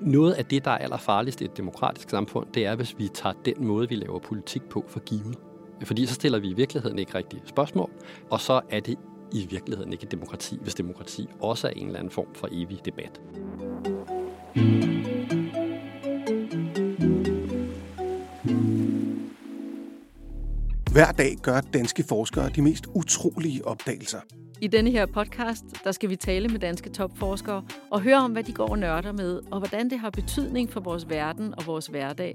Noget af det, der er allerfarligst i et demokratisk samfund, det er, hvis vi tager den måde, vi laver politik på, for givet. Fordi så stiller vi i virkeligheden ikke rigtige spørgsmål, og så er det i virkeligheden ikke et demokrati, hvis demokrati også er en eller anden form for evig debat. Hver dag gør danske forskere de mest utrolige opdagelser. I denne her podcast, der skal vi tale med danske topforskere og høre om, hvad de går og nørder med, og hvordan det har betydning for vores verden og vores hverdag.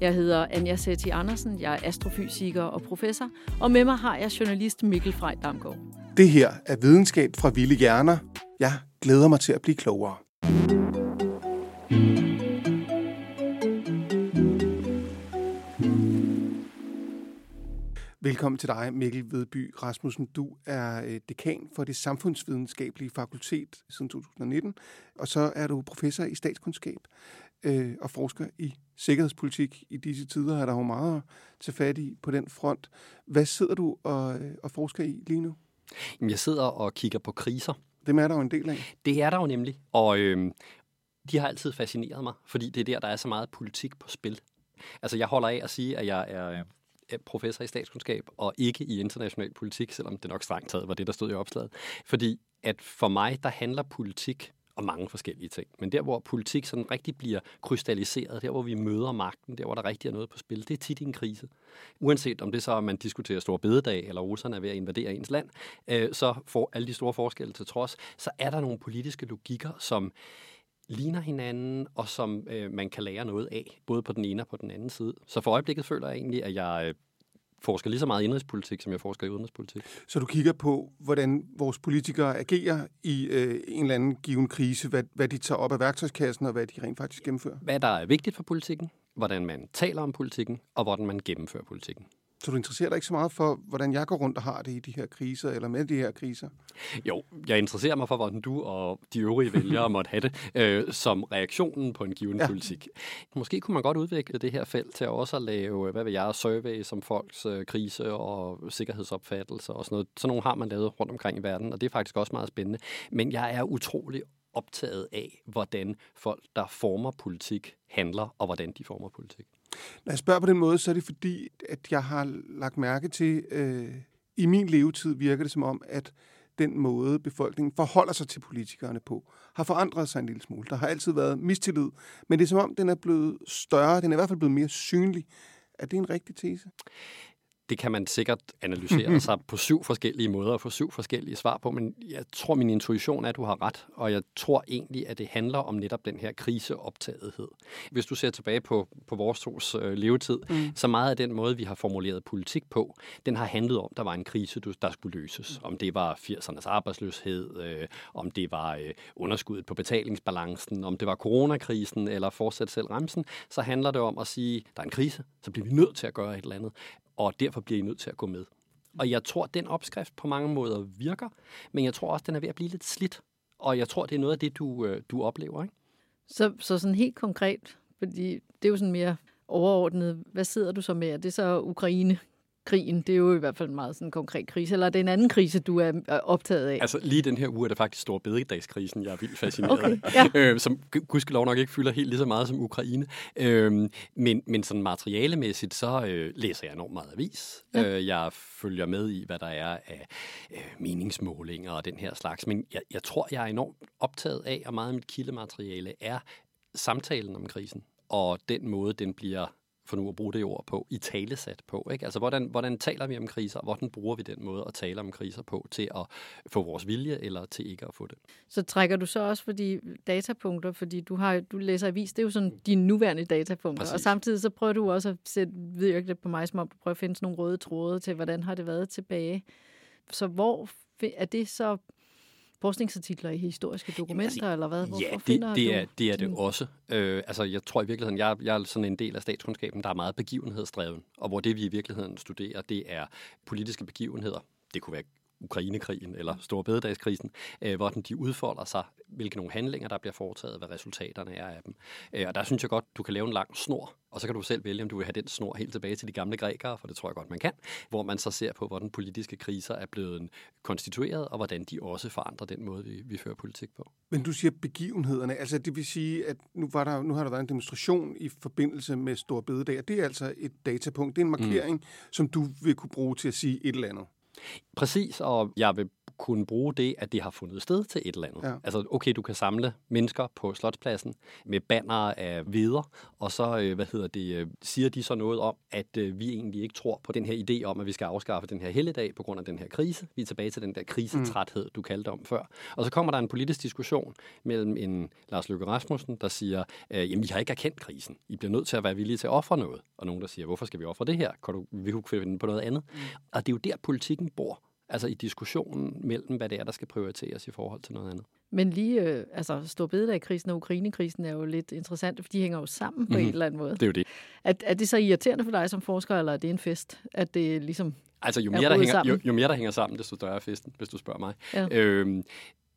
Jeg hedder Anja Setti Andersen, jeg er astrofysiker og professor, og med mig har jeg journalist Mikkel Frej Damgaard. Det her er videnskab fra Ville Hjerner. Jeg glæder mig til at blive klogere. Velkommen til dig, Mikkel Vedby Rasmussen. Du er øh, dekan for det samfundsvidenskabelige fakultet siden 2019, og så er du professor i statskundskab øh, og forsker i sikkerhedspolitik. I disse tider er der jo meget at tage fat i på den front. Hvad sidder du og, øh, og forsker i lige nu? Jeg sidder og kigger på kriser. Dem er der jo en del af. Det er der jo nemlig, og øh, de har altid fascineret mig, fordi det er der, der er så meget politik på spil. Altså, jeg holder af at sige, at jeg er Øh, professor i statskundskab og ikke i international politik, selvom det nok strengt taget var det, der stod i opslaget. Fordi at for mig, der handler politik om mange forskellige ting. Men der, hvor politik sådan rigtig bliver krystalliseret, der hvor vi møder magten, der hvor der rigtig er noget på spil, det er tit i en krise. Uanset om det så, at man diskuterer store bededag, eller russerne er ved at invadere ens land, øh, så får alle de store forskelle til trods, så er der nogle politiske logikker, som ligner hinanden, og som øh, man kan lære noget af, både på den ene og på den anden side. Så for øjeblikket føler jeg egentlig, at jeg øh, forsker lige så meget i indrigspolitik, som jeg forsker i udenrigspolitik. Så du kigger på, hvordan vores politikere agerer i øh, en eller anden given krise, hvad, hvad de tager op af værktøjskassen, og hvad de rent faktisk gennemfører? Hvad der er vigtigt for politikken, hvordan man taler om politikken, og hvordan man gennemfører politikken. Så du interesserer dig ikke så meget for, hvordan jeg går rundt og har det i de her kriser, eller med de her kriser? Jo, jeg interesserer mig for, hvordan du og de øvrige vælgere måtte have det, øh, som reaktionen på en given ja. politik. Måske kunne man godt udvikle det her felt til også at lave, hvad vil jeg, survey som folks øh, krise og sikkerhedsopfattelse og sådan noget. Sådan nogle har man lavet rundt omkring i verden, og det er faktisk også meget spændende. Men jeg er utrolig optaget af, hvordan folk, der former politik, handler, og hvordan de former politik. Når jeg spørger på den måde, så er det fordi, at jeg har lagt mærke til, øh, i min levetid virker det som om, at den måde, befolkningen forholder sig til politikerne på, har forandret sig en lille smule. Der har altid været mistillid, men det er som om, den er blevet større, den er i hvert fald blevet mere synlig. Er det en rigtig tese? Det kan man sikkert analysere sig på syv forskellige måder og få syv forskellige svar på, men jeg tror, min intuition er, at du har ret, og jeg tror egentlig, at det handler om netop den her kriseoptagethed. Hvis du ser tilbage på, på vores tos øh, levetid, mm. så meget af den måde, vi har formuleret politik på, den har handlet om, at der var en krise, der skulle løses. Mm. Om det var 80'ernes arbejdsløshed, øh, om det var øh, underskuddet på betalingsbalancen, om det var coronakrisen eller fortsat selv remsen, så handler det om at sige, at der er en krise, så bliver vi nødt til at gøre et eller andet og derfor bliver I nødt til at gå med. Og jeg tror, at den opskrift på mange måder virker, men jeg tror også, at den er ved at blive lidt slidt. Og jeg tror, det er noget af det, du, øh, du oplever. Ikke? Så, så sådan helt konkret, fordi det er jo sådan mere overordnet. Hvad sidder du så med? Er det så Ukraine krigen, det er jo i hvert fald en meget sådan konkret krise, eller er det en anden krise, du er optaget af? Altså lige den her uge er det faktisk stor bededagskrisen, jeg er vildt fascineret okay, ja. af, øh, som gudskelov nok ikke fylder helt lige så meget som Ukraine. Øh, men, men sådan materialemæssigt, så øh, læser jeg enormt meget avis. Ja. Øh, jeg følger med i, hvad der er af øh, meningsmålinger og den her slags, men jeg, jeg tror, jeg er enormt optaget af, og meget af mit kildemateriale er samtalen om krisen, og den måde, den bliver for nu at bruge det ord på, i talesat på. Ikke? Altså, hvordan, hvordan taler vi om kriser, og hvordan bruger vi den måde at tale om kriser på til at få vores vilje, eller til ikke at få det. Så trækker du så også for de datapunkter, fordi du, har, du læser avis, det er jo sådan dine nuværende datapunkter, Præcis. og samtidig så prøver du også at sætte virke på mig, som om du prøver at finde sådan nogle røde tråde til, hvordan har det været tilbage. Så hvor er det så forskningsartikler i historiske dokumenter, altså, eller hvad? Hvor, ja, det, det, er, det er det også. Øh, altså, jeg tror i virkeligheden, jeg, jeg er sådan en del af statskundskaben, der er meget begivenhedsdreven, og hvor det, vi i virkeligheden studerer, det er politiske begivenheder. Det kunne være Ukrainekrigen eller Storbededagskrisen, øh, hvordan de udfolder sig, hvilke nogle handlinger, der bliver foretaget, hvad resultaterne er af dem. Øh, og der synes jeg godt, du kan lave en lang snor, og så kan du selv vælge, om du vil have den snor helt tilbage til de gamle grækere, for det tror jeg godt, man kan, hvor man så ser på, hvordan politiske kriser er blevet konstitueret, og hvordan de også forandrer den måde, vi, vi fører politik på. Men du siger begivenhederne, altså det vil sige, at nu, var der, nu har der været en demonstration i forbindelse med Stor Bededag, og det er altså et datapunkt, det er en markering, mm. som du vil kunne bruge til at sige et eller andet. Præcis, og jeg vil kunne bruge det, at det har fundet sted til et eller andet. Ja. Altså, okay, du kan samle mennesker på Slotspladsen med banner af videre, og så, øh, hvad hedder det, øh, siger de så noget om, at øh, vi egentlig ikke tror på den her idé om, at vi skal afskaffe den her helligdag på grund af den her krise. Vi er tilbage til den der krisetræthed, du kaldte om før. Og så kommer der en politisk diskussion mellem en Lars Løkke Rasmussen, der siger, jamen, vi har ikke erkendt krisen. I bliver nødt til at være villige til at ofre noget. Og nogen, der siger, hvorfor skal vi ofre det her? Kan du, vi kunne finde på noget andet. Mm. Og det er jo der, politikken bor altså i diskussionen mellem, hvad det er, der skal prioriteres i forhold til noget andet. Men lige, øh, altså Storbededag-krisen og Ukraine-krisen er jo lidt interessant, for de hænger jo sammen på mm-hmm. en eller anden måde. Det er jo det. Er, er det så irriterende for dig som forsker, eller er det en fest, at det ligesom Altså, jo mere, der hænger, jo, jo mere der hænger sammen, desto større er festen, hvis du spørger mig. Ja. Øhm,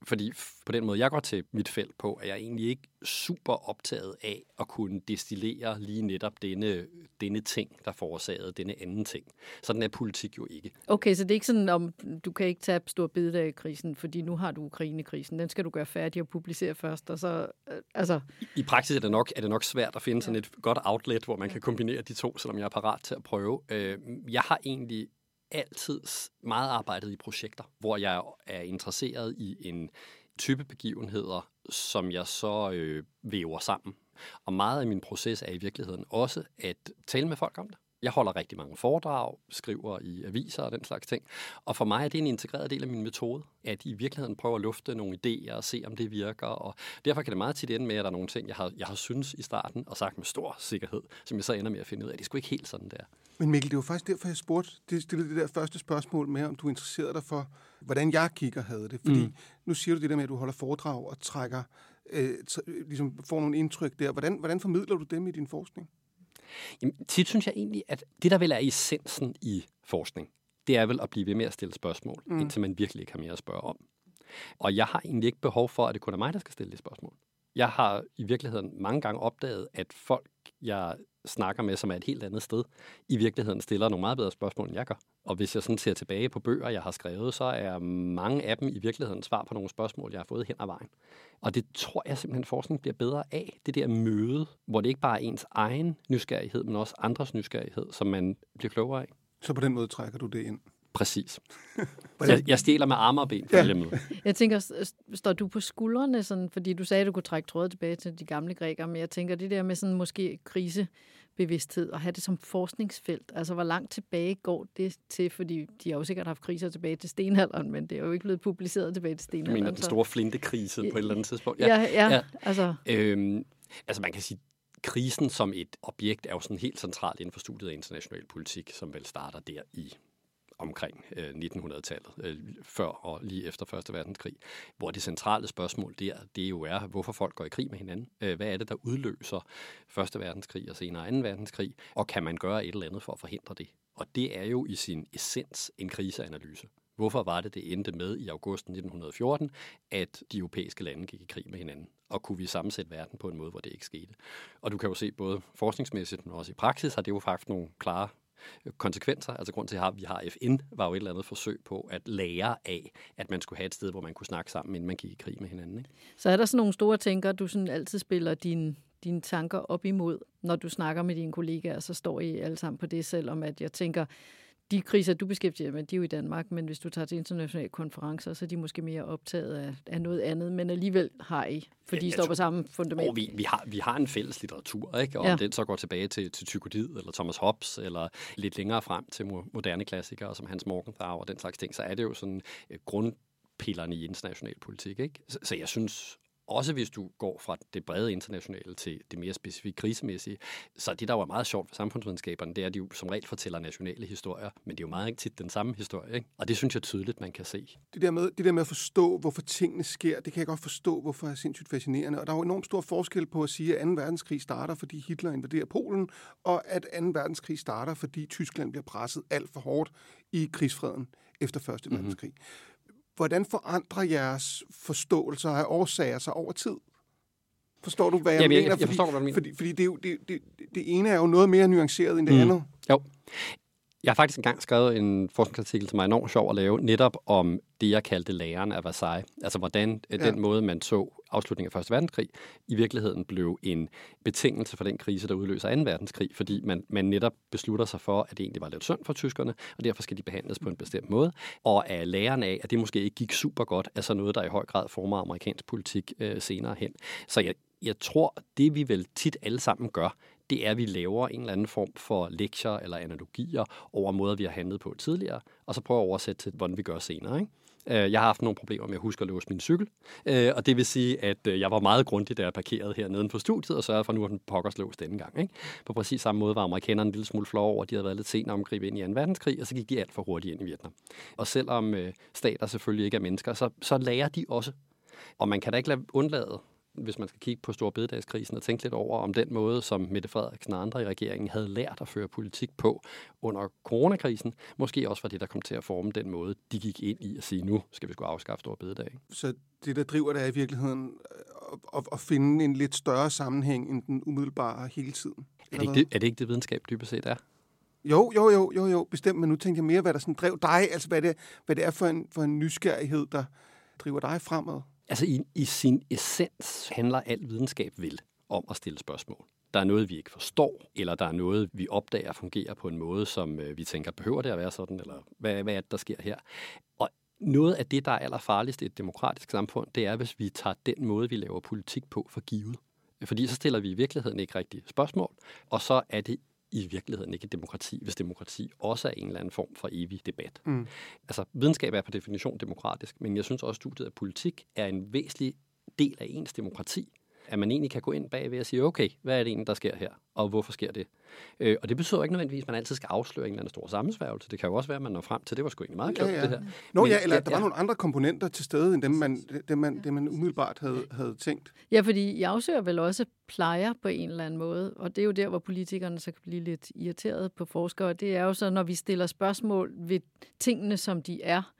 fordi på den måde, jeg går til mit felt på, er jeg egentlig ikke super optaget af at kunne destillere lige netop denne, denne ting, der forårsagede denne anden ting. Sådan er politik jo ikke. Okay, så det er ikke sådan, om du kan ikke tage stor krisen, fordi nu har du Ukraine-krisen. Den skal du gøre færdig og publicere først. Og så, øh, altså... I, I praksis er det, nok, er det nok svært at finde sådan et godt outlet, hvor man kan kombinere de to, selvom jeg er parat til at prøve. Øh, jeg har egentlig altid meget arbejdet i projekter, hvor jeg er interesseret i en type begivenheder, som jeg så øh, væver sammen. Og meget af min proces er i virkeligheden også at tale med folk om det. Jeg holder rigtig mange foredrag, skriver i aviser og den slags ting. Og for mig er det en integreret del af min metode, at i virkeligheden prøve at lufte nogle idéer og se, om det virker. Og derfor kan det meget tit ende med, at der er nogle ting, jeg har, jeg har synes i starten og sagt med stor sikkerhed, som jeg så ender med at finde ud af. Det er sgu ikke helt sådan der. Men Mikkel, det var faktisk derfor, jeg spurgte, det stillede det der første spørgsmål med, om du interesserede dig for, hvordan jeg kigger havde det. Fordi mm. nu siger du det der med, at du holder foredrag og trækker, øh, ligesom får nogle indtryk der. Hvordan, hvordan formidler du dem i din forskning? Jamen, tit synes jeg egentlig, at det, der vel er essensen i forskning, det er vel at blive ved med at stille spørgsmål, mm. indtil man virkelig ikke har mere at spørge om. Og jeg har egentlig ikke behov for, at det kun er mig, der skal stille de spørgsmål. Jeg har i virkeligheden mange gange opdaget, at folk, jeg snakker med, som er et helt andet sted, i virkeligheden stiller nogle meget bedre spørgsmål, end jeg gør. Og hvis jeg sådan ser tilbage på bøger, jeg har skrevet, så er mange af dem i virkeligheden svar på nogle spørgsmål, jeg har fået hen ad vejen. Og det tror jeg simpelthen, forskning bliver bedre af. Det der møde, hvor det ikke bare er ens egen nysgerrighed, men også andres nysgerrighed, som man bliver klogere af. Så på den måde trækker du det ind? Præcis. jeg, jeg stjæler med arme og ben for ja. Jeg tænker, står du på skuldrene, sådan, fordi du sagde, at du kunne trække trådet tilbage til de gamle grækere, men jeg tænker, det der med sådan måske krise bevidsthed og have det som forskningsfelt. Altså, hvor langt tilbage går det til? Fordi de har jo sikkert haft kriser tilbage til stenalderen, men det er jo ikke blevet publiceret tilbage til stenalderen. Du mener den store flintekrise på et eller andet tidspunkt? Ja, ja, ja, ja. altså... Øhm, altså, man kan sige, krisen som et objekt er jo sådan helt centralt inden for studiet af international politik, som vel starter der i omkring øh, 1900-tallet, øh, før og lige efter Første Verdenskrig, hvor det centrale spørgsmål der, det jo er, hvorfor folk går i krig med hinanden. Øh, hvad er det, der udløser Første Verdenskrig og senere Anden Verdenskrig, og kan man gøre et eller andet for at forhindre det? Og det er jo i sin essens en kriseanalyse. Hvorfor var det, det endte med i august 1914, at de europæiske lande gik i krig med hinanden? Og kunne vi sammensætte verden på en måde, hvor det ikke skete? Og du kan jo se både forskningsmæssigt, men også i praksis, har det jo faktisk nogle klare konsekvenser. Altså grund til, at vi har FN, var jo et eller andet forsøg på at lære af, at man skulle have et sted, hvor man kunne snakke sammen, inden man gik i krig med hinanden. Ikke? Så er der sådan nogle store tænker, du sådan altid spiller din, dine tanker op imod, når du snakker med dine kollegaer, så står I alle sammen på det, selvom at jeg tænker, de kriser, du beskæftiger med, de er jo i Danmark, men hvis du tager til internationale konferencer, så er de måske mere optaget af, af noget andet, men alligevel har I, fordi I står på samme fundament. Og vi, vi, har, vi har en fælles litteratur, ikke? og ja. den så går tilbage til, til Thykodid, eller Thomas Hobbes, eller lidt længere frem til moderne klassikere, som Hans Morgenthau og den slags ting, så er det jo sådan uh, grundpillerne i international politik. Ikke? Så, så jeg synes også hvis du går fra det brede internationale til det mere specifikke krisemæssige, så det, der var meget sjovt for samfundsvidenskaberne, det er, at de jo som regel fortæller nationale historier, men det er jo meget ikke tit den samme historie, ikke? og det synes jeg tydeligt, man kan se. Det der, med, det der med at forstå, hvorfor tingene sker, det kan jeg godt forstå, hvorfor er sindssygt fascinerende, og der er jo enormt stor forskel på at sige, at 2. verdenskrig starter, fordi Hitler invaderer Polen, og at 2. verdenskrig starter, fordi Tyskland bliver presset alt for hårdt i krigsfreden efter Første mm-hmm. Hvordan forandrer jeres forståelser af årsager sig over tid? Forstår du, hvad jeg, Jamen, mener? Jeg, jeg forstår, hvad du mener. Fordi, fordi det, er jo, det, det, det ene er jo noget mere nuanceret end det mm. andet. Jo. Jeg har faktisk engang skrevet en forskningsartikel, som er enormt sjov at lave, netop om det, jeg kaldte læren af Versailles. Altså hvordan ja. den måde, man så afslutningen af Første Verdenskrig, i virkeligheden blev en betingelse for den krise, der udløser 2. verdenskrig, fordi man, man netop beslutter sig for, at det egentlig var lidt synd for tyskerne, og derfor skal de behandles på en bestemt måde. Og af læren af, at det måske ikke gik super godt, er så noget, der i høj grad former amerikansk politik øh, senere hen. Så jeg, jeg tror, det vi vel tit alle sammen gør, det er, at vi laver en eller anden form for lektier eller analogier over måder, vi har handlet på tidligere, og så prøver at oversætte til, hvordan vi gør senere. Ikke? Øh, jeg har haft nogle problemer med at huske at låse min cykel, øh, og det vil sige, at øh, jeg var meget grundig, da jeg parkerede her neden på studiet, og sørgede for, at nu er den pokkers låst denne gang. Ikke? På præcis samme måde var amerikanerne en lille smule flove over, at de havde været lidt sent om at gribe ind i 2. verdenskrig, og så gik de alt for hurtigt ind i Vietnam. Og selvom stater selvfølgelig ikke er mennesker, så, så lærer de også. Og man kan da ikke lade undlade hvis man skal kigge på Storbededagskrisen og tænke lidt over, om den måde, som Mette Frederiksen og andre i regeringen havde lært at føre politik på under coronakrisen, måske også var det, der kom til at forme den måde, de gik ind i at sige, nu skal vi sgu afskaffe Storbededag. Så det, der driver det er i virkeligheden at, at finde en lidt større sammenhæng end den umiddelbare hele tiden? Er det, ikke det, er det ikke det videnskab dybest set er? Jo, jo, jo, jo, jo, bestemt, men nu tænker jeg mere, hvad der sådan drev dig, altså hvad det, hvad det er for en, for en nysgerrighed, der driver dig fremad. Altså i, i sin essens handler al videnskab vel om at stille spørgsmål. Der er noget, vi ikke forstår, eller der er noget, vi opdager fungerer på en måde, som øh, vi tænker, behøver det at være sådan, eller hvad, hvad er det, der sker her? Og noget af det, der er allerfarligst i et demokratisk samfund, det er, hvis vi tager den måde, vi laver politik på, for givet. Fordi så stiller vi i virkeligheden ikke rigtige spørgsmål, og så er det i virkeligheden ikke et demokrati, hvis demokrati også er en eller anden form for evig debat. Mm. Altså, videnskab er på definition demokratisk, men jeg synes også, at studiet af politik er en væsentlig del af ens demokrati at man egentlig kan gå ind bagved og sige, okay, hvad er det egentlig, der sker her, og hvorfor sker det? Øh, og det betyder ikke nødvendigvis, at man altid skal afsløre en eller anden stor sammensværgelse. Det kan jo også være, at man når frem til, det var sgu egentlig meget klogt, ja, ja. det her. Nå Men, ja, eller ja, der var ja. nogle andre komponenter til stede, end dem, man, dem, man, dem, man umiddelbart havde, havde tænkt. Ja, fordi I afsøger vel også plejer på en eller anden måde, og det er jo der, hvor politikerne så kan blive lidt irriteret på forskere. Det er jo så, når vi stiller spørgsmål ved tingene, som de er,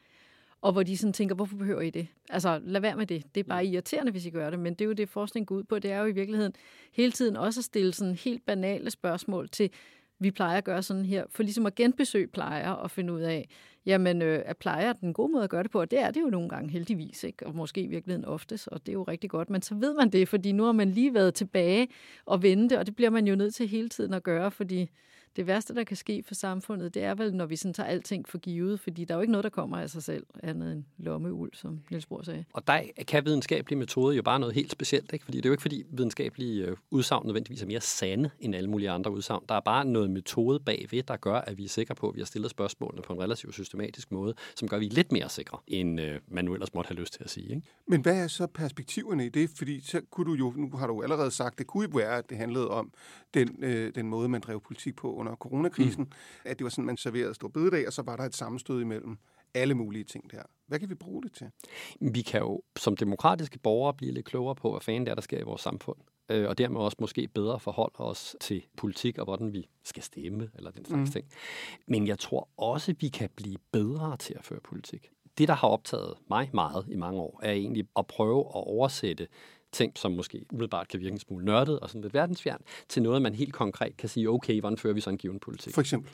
og hvor de sådan tænker, hvorfor behøver I det? Altså, lad være med det. Det er bare irriterende, hvis I gør det, men det er jo det, forskning går ud på. Det er jo i virkeligheden hele tiden også at stille sådan helt banale spørgsmål til, vi plejer at gøre sådan her, for ligesom at genbesøge plejer og finde ud af, jamen, øh, at plejer den gode måde at gøre det på, og det er det jo nogle gange heldigvis, ikke? og måske i virkeligheden oftest, og det er jo rigtig godt, men så ved man det, fordi nu har man lige været tilbage og vente, og det bliver man jo nødt til hele tiden at gøre, fordi det værste, der kan ske for samfundet, det er vel, når vi sådan tager alting for givet, fordi der er jo ikke noget, der kommer af sig selv, andet end lommeuld, som Niels Bohr sagde. Og der kan videnskabelig metode jo bare noget helt specielt, ikke? fordi det er jo ikke fordi videnskabelige øh, udsagn nødvendigvis er mere sande end alle mulige andre udsagn. Der er bare noget metode bagved, der gør, at vi er sikre på, at vi har stillet spørgsmålene på en relativt systematisk måde, som gør, at vi er lidt mere sikre, end øh, man nu ellers måtte have lyst til at sige. Ikke? Men hvad er så perspektiverne i det? Fordi så kunne du jo, nu har du allerede sagt, det kunne jo være, at det handlede om den, øh, den måde, man drev politik på under coronakrisen, mm. at det var sådan, man serverede stor bededag, og så var der et sammenstød imellem alle mulige ting der. Hvad kan vi bruge det til? Vi kan jo som demokratiske borgere blive lidt klogere på, hvad fanden det er, der sker i vores samfund. Øh, og dermed også måske bedre forholde os til politik og hvordan vi skal stemme, eller den slags mm. ting. Men jeg tror også, vi kan blive bedre til at føre politik. Det, der har optaget mig meget i mange år, er egentlig at prøve at oversætte ting, som måske umiddelbart kan virke en smule nørdet og sådan lidt verdensfjern, til noget, man helt konkret kan sige, okay, hvordan fører vi så en given politik? For eksempel?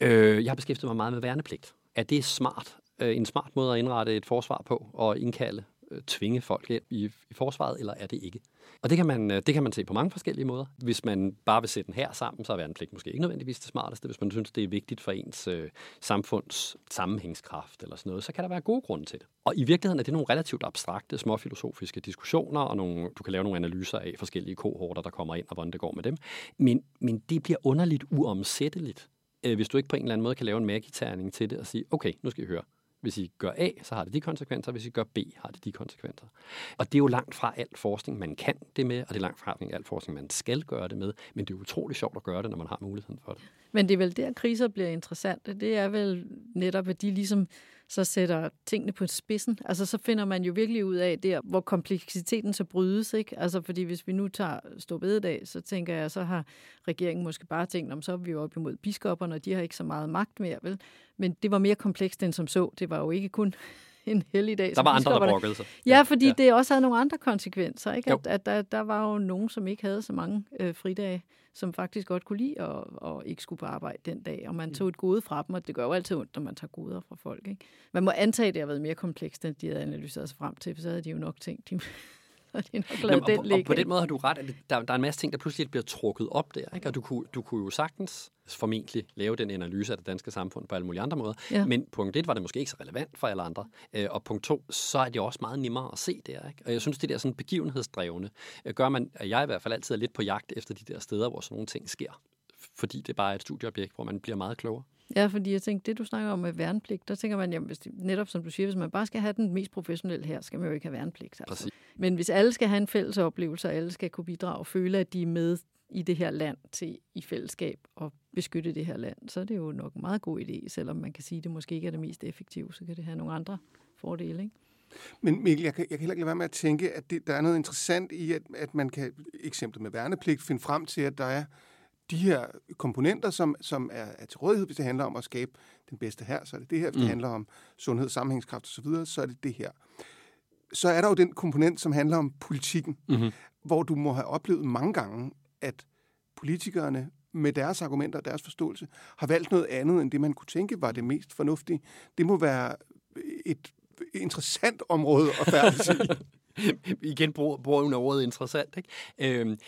Øh, jeg har beskæftiget mig meget med værnepligt. Er det smart? Øh, en smart måde at indrette et forsvar på og indkalde øh, tvinge folk ind i, i forsvaret, eller er det ikke? Og det kan, man, øh, det kan man se på mange forskellige måder. Hvis man bare vil sætte den her sammen, så er værnepligt måske ikke nødvendigvis det smarteste. Hvis man synes, det er vigtigt for ens øh, samfunds sammenhængskraft eller sådan noget, så kan der være gode grunde til det. Og i virkeligheden er det nogle relativt abstrakte, småfilosofiske diskussioner, og nogle, du kan lave nogle analyser af forskellige kohorter, der kommer ind, og hvordan det går med dem. Men, men det bliver underligt uomsætteligt, øh, hvis du ikke på en eller anden måde kan lave en magiterning til det og sige, okay, nu skal I høre, hvis I gør A, så har det de konsekvenser. Hvis I gør B, har det de konsekvenser. Og det er jo langt fra alt forskning, man kan det med, og det er langt fra alt forskning, man skal gøre det med. Men det er utrolig sjovt at gøre det, når man har muligheden for det. Men det er vel der, kriser bliver interessante. Det er vel netop, at de ligesom så sætter tingene på spidsen. Altså, så finder man jo virkelig ud af der, hvor kompleksiteten så brydes, ikke? Altså, fordi hvis vi nu tager Storbededag, så tænker jeg, så har regeringen måske bare tænkt, om så er vi jo op imod biskopperne, og de har ikke så meget magt mere, vel? Men det var mere komplekst end som så. Det var jo ikke kun en heldig dag. Der var andre, der brokkede sig. Ja, fordi ja. det også havde nogle andre konsekvenser. Ikke? At, at der, der var jo nogen, som ikke havde så mange øh, fridage, som faktisk godt kunne lide at, og ikke skulle på arbejde den dag. Og man mm. tog et gode fra dem, og det gør jo altid ondt, når man tager goder fra folk. Ikke? Man må antage, at det har været mere komplekst, end de havde analyseret sig frem til, for så havde de jo nok tænkt, de og det er nok Jamen, den og, og på den måde har du ret, at der, der er en masse ting, der pludselig bliver trukket op der. Ikke? Og du kunne, du kunne jo sagtens formentlig lave den analyse af det danske samfund på alle mulige andre måder. Ja. Men punkt et var det måske ikke så relevant for alle andre. Øh, og punkt to, så er det også meget nemmere at se der. Ikke? Og jeg synes, det der sådan begivenhedsdrevne øh, gør man, at jeg i hvert fald altid er lidt på jagt efter de der steder, hvor sådan nogle ting sker. Fordi det bare er et studieobjekt, hvor man bliver meget klogere. Ja, fordi jeg tænkte, det du snakker om med værnepligt, der tænker man, jamen, hvis det, netop som du siger, hvis man bare skal have den mest professionelle her, skal man jo ikke have værnepligt. Altså. Men hvis alle skal have en fælles oplevelse, og alle skal kunne bidrage og føle, at de er med i det her land til i fællesskab og beskytte det her land, så er det jo nok en meget god idé, selvom man kan sige, at det måske ikke er det mest effektive, så kan det have nogle andre fordele, ikke? Men Mikkel, jeg kan, jeg kan heller ikke lade være med at tænke, at det, der er noget interessant i, at, at man kan, eksempel med værnepligt, finde frem til, at der er de her komponenter, som, som er, er til rådighed, hvis det handler om at skabe den bedste her, så er det det her. Hvis mm. det handler om sundhed, sammenhængskraft osv., så er det det her. Så er der jo den komponent, som handler om politikken, mm-hmm. hvor du må have oplevet mange gange, at politikerne med deres argumenter og deres forståelse har valgt noget andet, end det man kunne tænke var det mest fornuftige. Det må være et interessant område at færdes i. Igen bruger, bruger ordet interessant. Ikke? Øhm,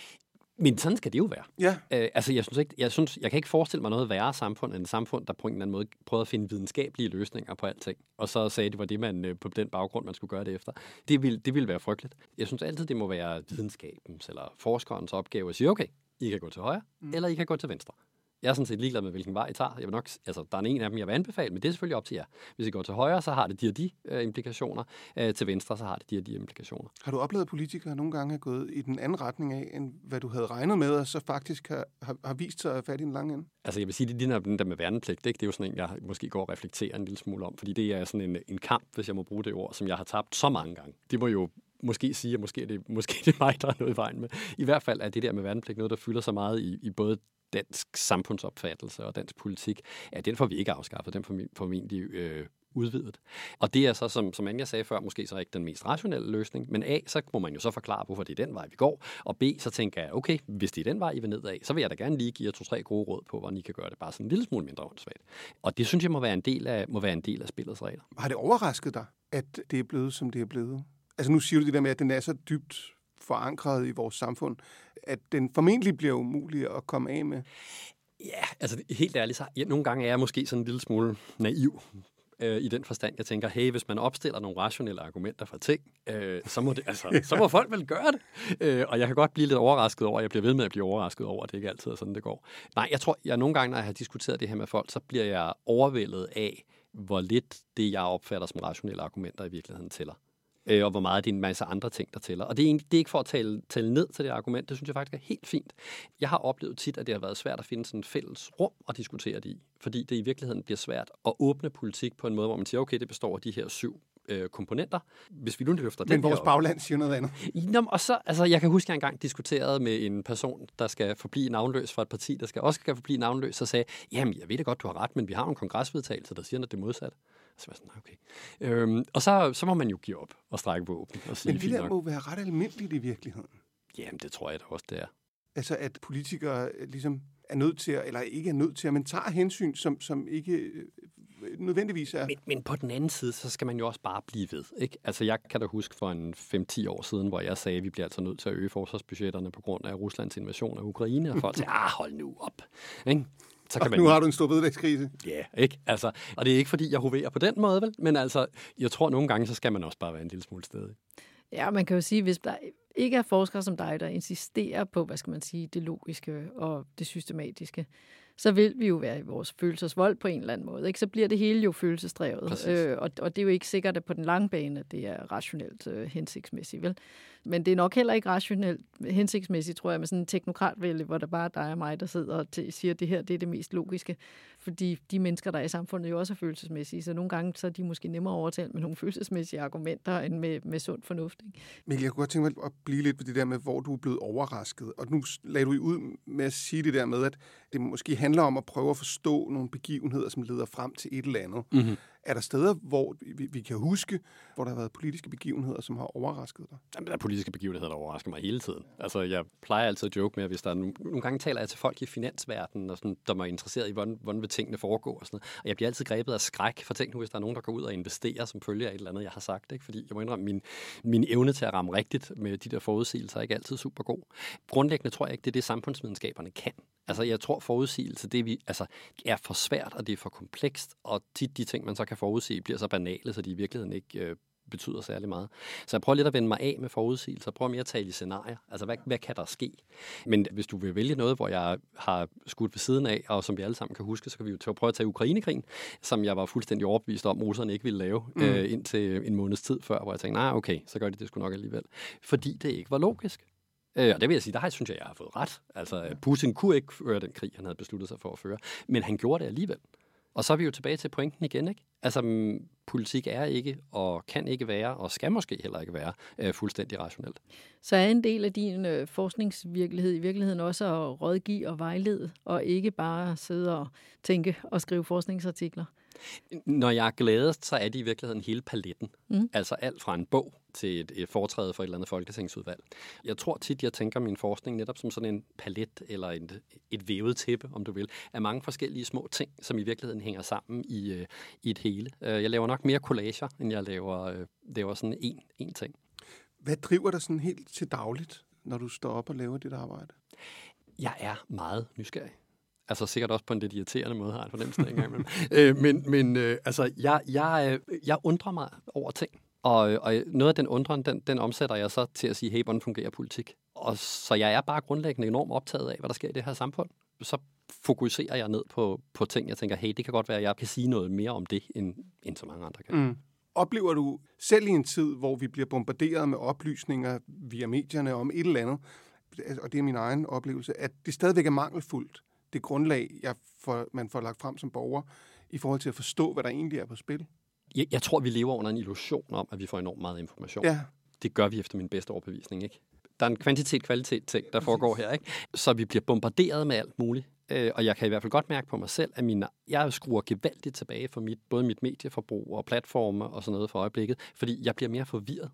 men sådan skal det jo være. Ja. Øh, altså, jeg synes, ikke, jeg synes, jeg kan ikke forestille mig noget værre samfund end et samfund, der på en eller anden måde prøvede at finde videnskabelige løsninger på alting. Og så sagde, at det var det, man øh, på den baggrund, man skulle gøre det efter. Det vil, det vil være frygteligt. Jeg synes altid, det må være videnskabens eller forskerens opgave at sige, okay, I kan gå til højre, mm. eller I kan gå til venstre. Jeg er sådan set ligeglad med, hvilken vej I tager. Jeg vil nok, altså, der er en af dem, jeg vil anbefale, men det er selvfølgelig op til jer. Hvis I går til højre, så har det de og de øh, implikationer. Øh, til venstre, så har det de og de implikationer. Har du oplevet, at politikere nogle gange er gået i den anden retning af, end hvad du havde regnet med, og så faktisk har, har, har vist sig at fat i en lang ende? Altså jeg vil sige, det ligner den der med værnepligt. Ikke? Det er jo sådan en, jeg måske går og reflekterer en lille smule om, fordi det er sådan en, en kamp, hvis jeg må bruge det ord, som jeg har tabt så mange gange. Det må jo måske sige, at måske er, det, måske er det mig, der er noget i vejen med. I hvert fald er det der med værnepligt noget, der fylder så meget i, i både dansk samfundsopfattelse og dansk politik, ja, den får vi ikke afskaffet, den får vi formentlig øh, udvidet. Og det er så, som, som Anja sagde før, måske så ikke den mest rationelle løsning, men A, så må man jo så forklare, hvorfor det er den vej, vi går, og B, så tænker jeg, okay, hvis det er den vej, I vil nedad, så vil jeg da gerne lige give jer to-tre gode råd på, hvordan I kan gøre det bare sådan en lille smule mindre åndssvagt. Og det synes jeg må være en del af, må være en del af spillets regler. Har det overrasket dig, at det er blevet, som det er blevet? Altså nu siger du det der med, at den er så dybt forankret i vores samfund, at den formentlig bliver umulig at komme af med? Ja, altså helt ærligt, så ja, nogle gange er jeg måske sådan en lille smule naiv øh, i den forstand, jeg tænker, hey, hvis man opstiller nogle rationelle argumenter for ting, øh, så, må det, altså, så må folk vel gøre det. Øh, og jeg kan godt blive lidt overrasket over, jeg bliver ved med at blive overrasket over, at det ikke altid er sådan, det går. Nej, jeg tror, jeg nogle gange, når jeg har diskuteret det her med folk, så bliver jeg overvældet af, hvor lidt det, jeg opfatter som rationelle argumenter i virkeligheden tæller øh, og hvor meget det er en masse andre ting, der tæller. Og det er, egentlig, det er ikke for at tale, tale ned til det argument, det synes jeg faktisk er helt fint. Jeg har oplevet tit, at det har været svært at finde sådan et fælles rum at diskutere det i, fordi det i virkeligheden bliver svært at åbne politik på en måde, hvor man siger, okay, det består af de her syv øh, komponenter. Hvis vi nu løfter Men vores her, bagland siger noget andet. Nå, og så, altså, jeg kan huske, at jeg engang diskuterede med en person, der skal forblive navnløs for et parti, der skal også skal forblive navnløs, og sagde, jamen, jeg ved det godt, du har ret, men vi har en kongresvedtagelse, der siger noget det modsatte. Så var sådan, okay. Øhm, og så, så må man jo give op og strække våben. Og sige, Men det der må være ret almindeligt i virkeligheden. Jamen, det tror jeg da også, det er. Altså, at politikere øh, ligesom er nødt til, at, eller ikke er nødt til, men tager hensyn, som, som ikke øh, nødvendigvis er... Men, men på den anden side, så skal man jo også bare blive ved. Ikke? Altså, jeg kan da huske for en 5-10 år siden, hvor jeg sagde, at vi bliver altså nødt til at øge forsvarsbudgetterne på grund af Ruslands invasion af Ukraine, og folk sagde, ah, hold nu op. Ikke? Så kan og man... nu har du en stor bedelægskrise. Ja, yeah, ikke? Altså, og det er ikke, fordi jeg hoverer på den måde, vel? Men altså, jeg tror, nogle gange, så skal man også bare være en lille smule stedig. Ja, man kan jo sige, hvis der ikke er forskere som dig, der insisterer på, hvad skal man sige, det logiske og det systematiske, så vil vi jo være i vores følelsesvold på en eller anden måde. Ikke? Så bliver det hele jo følelsesdrevet. Øh, og, og det er jo ikke sikkert, at på den lange bane, at det er rationelt øh, hensigtsmæssigt. Vel? Men det er nok heller ikke rationelt hensigtsmæssigt, tror jeg, med sådan en teknokratvælge, hvor der bare er dig og mig, der sidder og siger, at det her det er det mest logiske. Fordi de mennesker, der er i samfundet, jo også er følelsesmæssige. Så nogle gange så er de måske nemmere overtalt med nogle følelsesmæssige argumenter, end med, med sund fornuft. Ikke? Mikkel, jeg kunne godt tænke mig at blive lidt ved det der med, hvor du er blevet overrasket. Og nu lagde du ud med at sige det der med, at det måske handler om at prøve at forstå nogle begivenheder, som leder frem til et eller andet. Mm-hmm. Er der steder, hvor vi, vi kan huske, hvor der har været politiske begivenheder, som har overrasket dig? Jamen, der er politiske begivenheder, der overrasker mig hele tiden. Altså, jeg plejer altid at joke med, at hvis der er nogle, nogle gange taler jeg til folk i finansverdenen, og sådan, der er interesseret i, hvordan, hvordan vil tingene foregå og sådan noget. Og jeg bliver altid grebet af skræk for ting nu, hvis der er nogen, der går ud og investerer som følger af et eller andet, jeg har sagt. Ikke? Fordi jeg må indrømme, min, min evne til at ramme rigtigt med de der forudsigelser er ikke altid super god. Grundlæggende tror jeg ikke, det er det, samfundsvidenskaberne kan. Altså, jeg tror, forudsigelse det vi, altså, er for svært, og det er for komplekst, og tit de ting, man så kan forudsige, bliver så banale, så de i virkeligheden ikke øh, betyder særlig meget. Så jeg prøver lidt at vende mig af med forudsigelser, prøver mere at tale i scenarier. Altså, hvad, hvad kan der ske? Men hvis du vil vælge noget, hvor jeg har skudt ved siden af, og som vi alle sammen kan huske, så kan vi jo prøve at tage Ukrainekrigen, som jeg var fuldstændig overbevist om, russerne ikke ville lave mm. øh, indtil en måneds tid før, hvor jeg tænkte, nej, okay, så gør de det sgu nok alligevel. Fordi det ikke var logisk. Øh, og det vil jeg sige, der synes jeg, jeg har fået ret. Altså, Putin kunne ikke føre den krig, han havde besluttet sig for at føre, men han gjorde det alligevel. Og så er vi jo tilbage til pointen igen, ikke? Altså, mm, politik er ikke, og kan ikke være, og skal måske heller ikke være, øh, fuldstændig rationelt. Så er en del af din øh, forskningsvirkelighed i virkeligheden også at rådgive og vejlede, og ikke bare sidde og tænke og skrive forskningsartikler? Når jeg er gladest, så er det i virkeligheden hele paletten. Mm. Altså alt fra en bog til et, et foretræde for et eller andet folketingsudvalg. Jeg tror tit, jeg tænker min forskning netop som sådan en palet eller et, et vævet tæppe, om du vil, af mange forskellige små ting, som i virkeligheden hænger sammen i, øh, i et hele. Øh, jeg laver nok mere collager, end jeg laver, øh, laver sådan en, en ting. Hvad driver dig sådan helt til dagligt, når du står op og laver dit arbejde? Jeg er meget nysgerrig. Altså sikkert også på en lidt irriterende måde, har jeg fornemmelse en gang øh, men men øh, altså, jeg, jeg, øh, jeg undrer mig over ting. Og, og noget af den undren, den, den omsætter jeg så til at sige, hey, hvordan fungerer politik? Og så jeg er bare grundlæggende enormt optaget af, hvad der sker i det her samfund. Så fokuserer jeg ned på, på ting, jeg tænker, hey, det kan godt være, at jeg kan sige noget mere om det, end, end så mange andre kan. Mm. Oplever du selv i en tid, hvor vi bliver bombarderet med oplysninger via medierne om et eller andet, og det er min egen oplevelse, at det stadigvæk er mangelfuldt, det grundlag, jeg får, man får lagt frem som borger, i forhold til at forstå, hvad der egentlig er på spil? Jeg, jeg tror, vi lever under en illusion om, at vi får enormt meget information. Ja. Det gør vi efter min bedste overbevisning, ikke? Der er en kvantitet-kvalitet-ting, der foregår her, ikke? Så vi bliver bombarderet med alt muligt. Øh, og jeg kan i hvert fald godt mærke på mig selv, at mine, jeg skruer gevaldigt tilbage for mit, både mit medieforbrug og platforme og sådan noget for øjeblikket, fordi jeg bliver mere forvirret.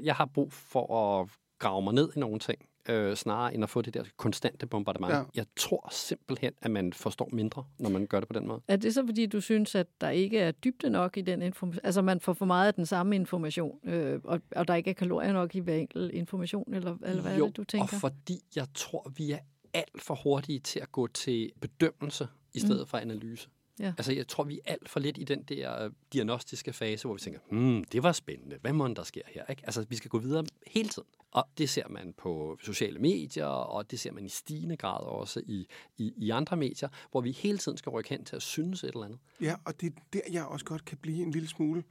Jeg har brug for at grave mig ned i nogle ting, øh, snarere end at få det der konstante bombardement. Ja. Jeg tror simpelthen, at man forstår mindre, når man gør det på den måde. Er det så, fordi du synes, at der ikke er dybde nok i den information? Altså, man får for meget af den samme information, øh, og, og der ikke er kalorier nok i hver enkelt information, eller, eller hvad jo, er det, du tænker? og fordi jeg tror, vi er alt for hurtige til at gå til bedømmelse i stedet mm. for analyse. Ja. Altså, jeg tror, vi er alt for lidt i den der diagnostiske fase, hvor vi tænker, hmm, det var spændende. Hvad må der sker her? Ikke? Altså, vi skal gå videre hele tiden. Og det ser man på sociale medier, og det ser man i stigende grad også i, i, i andre medier, hvor vi hele tiden skal rykke hen til at synes et eller andet. Ja, og det er der, jeg også godt kan blive en lille smule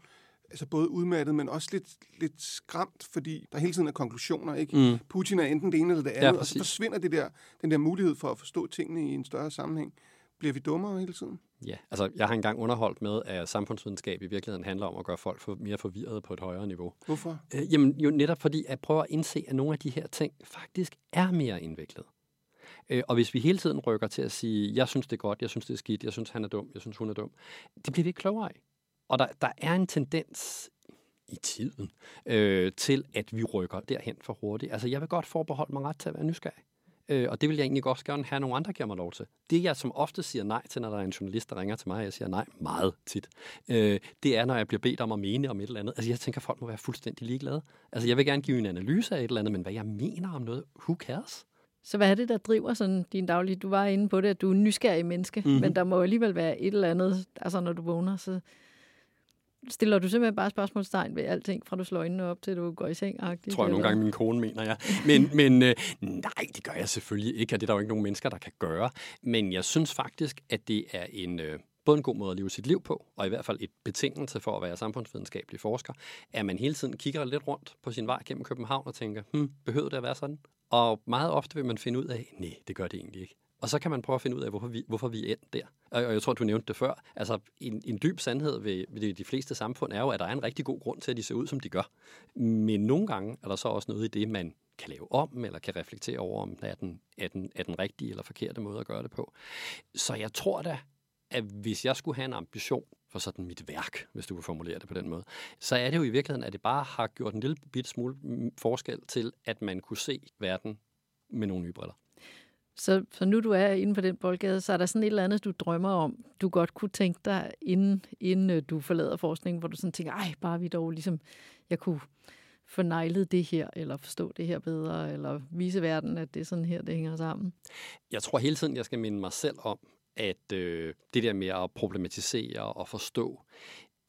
altså både udmattet, men også lidt, lidt skræmt, fordi der hele tiden er konklusioner. Ikke? Mm. Putin er enten det ene eller det andet, ja, og så forsvinder det der, den der mulighed for at forstå tingene i en større sammenhæng. Bliver vi dummere hele tiden? Ja, altså jeg har engang underholdt med, at samfundsvidenskab i virkeligheden handler om at gøre folk for, mere forvirrede på et højere niveau. Hvorfor? Øh, jamen jo netop fordi, at prøve at indse, at nogle af de her ting faktisk er mere indviklet. Øh, og hvis vi hele tiden rykker til at sige, jeg synes det er godt, jeg synes det er skidt, jeg synes han er dum, jeg synes hun er dum, det bliver vi ikke klogere af. Og der, der er en tendens i tiden øh, til, at vi rykker derhen for hurtigt. Altså jeg vil godt forbeholde mig ret til at være nysgerrig. Øh, og det vil jeg egentlig også gerne have, nogle andre giver mig lov til. Det, jeg som ofte siger nej til, når der er en journalist, der ringer til mig, og jeg siger nej meget tit, øh, det er, når jeg bliver bedt om at mene om et eller andet. Altså, jeg tænker, at folk må være fuldstændig ligeglade. Altså, jeg vil gerne give en analyse af et eller andet, men hvad jeg mener om noget, who cares? Så hvad er det, der driver sådan din daglige... Du var inde på det, at du er en nysgerrig menneske, mm-hmm. men der må alligevel være et eller andet, altså når du vågner, så stiller du simpelthen bare spørgsmålstegn ved alting, fra du slår øjnene op, til du går i seng? -agtigt, tror jeg nogle gange, min kone mener, ja. Men, men øh, nej, det gør jeg selvfølgelig ikke, og det er der jo ikke nogen mennesker, der kan gøre. Men jeg synes faktisk, at det er en... Øh, både en god måde at leve sit liv på, og i hvert fald et betingelse for at være samfundsvidenskabelig forsker, at man hele tiden kigger lidt rundt på sin vej gennem København og tænker, hmm, behøver det at være sådan? Og meget ofte vil man finde ud af, nej, det gør det egentlig ikke. Og så kan man prøve at finde ud af, hvorfor vi, hvorfor vi er endt der. Og jeg tror, du nævnte det før. Altså, en, en dyb sandhed ved, ved de fleste samfund er jo, at der er en rigtig god grund til, at de ser ud, som de gør. Men nogle gange er der så også noget i det, man kan lave om, eller kan reflektere over, om er den, er den, er den rigtige eller forkerte måde at gøre det på. Så jeg tror da, at hvis jeg skulle have en ambition for sådan mit værk, hvis du vil formulere det på den måde, så er det jo i virkeligheden, at det bare har gjort en lille bit smule forskel til, at man kunne se verden med nogle nye briller. Så, så nu du er inde på den boldgade, så er der sådan et eller andet, du drømmer om, du godt kunne tænke dig, inden, inden øh, du forlader forskningen, hvor du sådan tænker, ej, bare vi dog ligesom, jeg kunne fornejlet det her, eller forstå det her bedre, eller vise verden, at det er sådan her, det hænger sammen? Jeg tror hele tiden, jeg skal minde mig selv om, at øh, det der med at problematisere og forstå,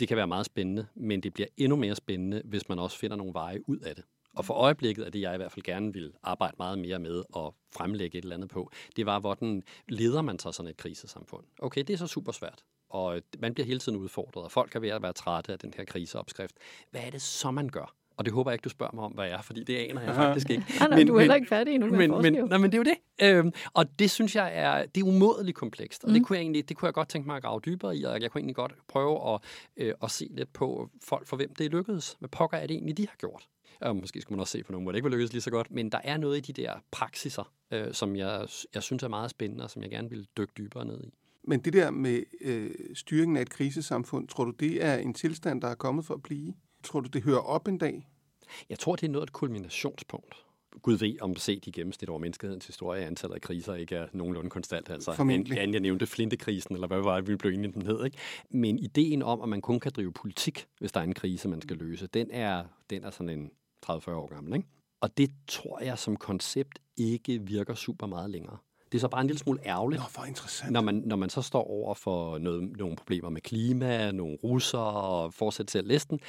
det kan være meget spændende, men det bliver endnu mere spændende, hvis man også finder nogle veje ud af det. Og for øjeblikket er det, jeg i hvert fald gerne vil arbejde meget mere med og fremlægge et eller andet på, det var, hvordan leder man så sådan et krisesamfund? Okay, det er så super svært og man bliver hele tiden udfordret, og folk kan være at være trætte af den her kriseopskrift. Hvad er det så, man gør? Og det håber jeg ikke, du spørger mig om, hvad jeg er, fordi det aner jeg faktisk ikke. nej, nej, men, du er heller ikke færdig endnu med men, men, nej, men det er jo det. Øhm, og det synes jeg er, det er umådeligt komplekst. Og mm. det, kunne jeg egentlig, det kunne jeg godt tænke mig at grave dybere i, og jeg kunne egentlig godt prøve at, øh, at se lidt på folk, for hvem det lykkedes. Hvad pokker er det egentlig, de har gjort? Og måske skulle man også se på nogen, hvor det ikke vil lykkes lige så godt. Men der er noget i de der praksiser, øh, som jeg, jeg synes er meget spændende, og som jeg gerne vil dykke dybere ned i. Men det der med øh, styringen af et krisesamfund, tror du, det er en tilstand, der er kommet for at blive? Tror du, det hører op en dag? Jeg tror, det er noget af et kulminationspunkt. Gud ved, om set i gennemsnit over menneskehedens historie, antallet af kriser ikke er nogenlunde konstant. Altså, Formentlig. End jeg nævnte flintekrisen, eller hvad var det, vi blev enige den hed. Ikke? Men ideen om, at man kun kan drive politik, hvis der er en krise, man skal løse, den er, den er sådan en 30-40 år gammel. Ikke? Og det tror jeg som koncept ikke virker super meget længere. Det er så bare en lille smule ærgerligt, Nå, for interessant. Når, man, når man så står over for noget, nogle problemer med klima, nogle russer og fortsætter til listen,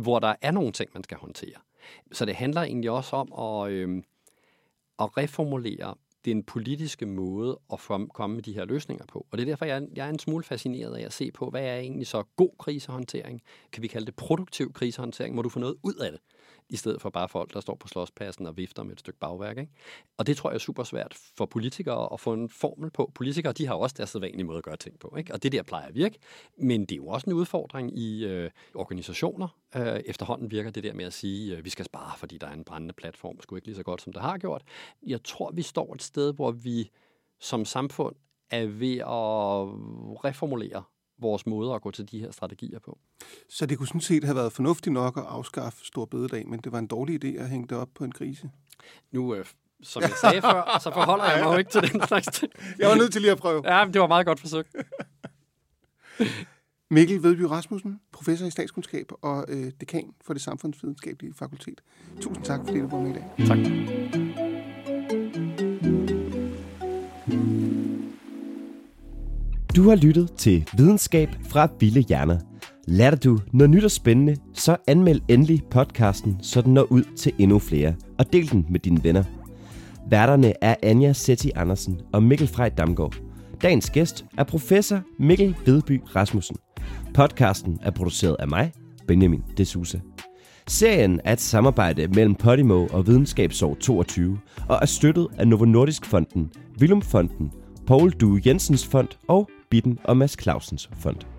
hvor der er nogle ting, man skal håndtere. Så det handler egentlig også om at, øh, at reformulere den politiske måde at komme med de her løsninger på. Og det er derfor, jeg, jeg er en smule fascineret af at se på, hvad er egentlig så god krisehåndtering? Kan vi kalde det produktiv krisehåndtering? Må du få noget ud af det? I stedet for bare folk, der står på slåspladsen og vifter med et stykke bagværk. Ikke? Og det tror jeg er super svært for politikere at få en formel på. Politikere, de har også deres sædvanlige måde at gøre ting på, ikke? og det der plejer at virke. Men det er jo også en udfordring i øh, organisationer. Øh, efterhånden virker det der med at sige, øh, vi skal spare, fordi der er en brændende platform, skulle ikke lige så godt, som det har gjort. Jeg tror, vi står et sted, hvor vi som samfund er ved at reformulere vores måde at gå til de her strategier på. Så det kunne sådan set have været fornuftigt nok at afskaffe stor bededag, men det var en dårlig idé at hænge det op på en krise? Nu, øh, som jeg sagde før, så forholder jeg mig jo ikke til den slags ting. Jeg var nødt til lige at prøve. Ja, men det var meget godt forsøgt. Mikkel Vedby Rasmussen, professor i statskundskab og øh, dekan for det samfundsvidenskabelige fakultet. Tusind tak, fordi du var med i dag. Tak. Du har lyttet til Videnskab fra Ville Hjerner. Lærte du noget nyt og spændende, så anmeld endelig podcasten, så den når ud til endnu flere, og del den med dine venner. Værterne er Anja Setti Andersen og Mikkel Frej Damgaard. Dagens gæst er professor Mikkel Vedby Rasmussen. Podcasten er produceret af mig, Benjamin D'Souza. Serien er et samarbejde mellem Podimo og Videnskabsår 22, og er støttet af Novo Nordisk Fonden, Willum Fonden, Paul Due Jensens Fond og Bitten og Mads Clausens Fond.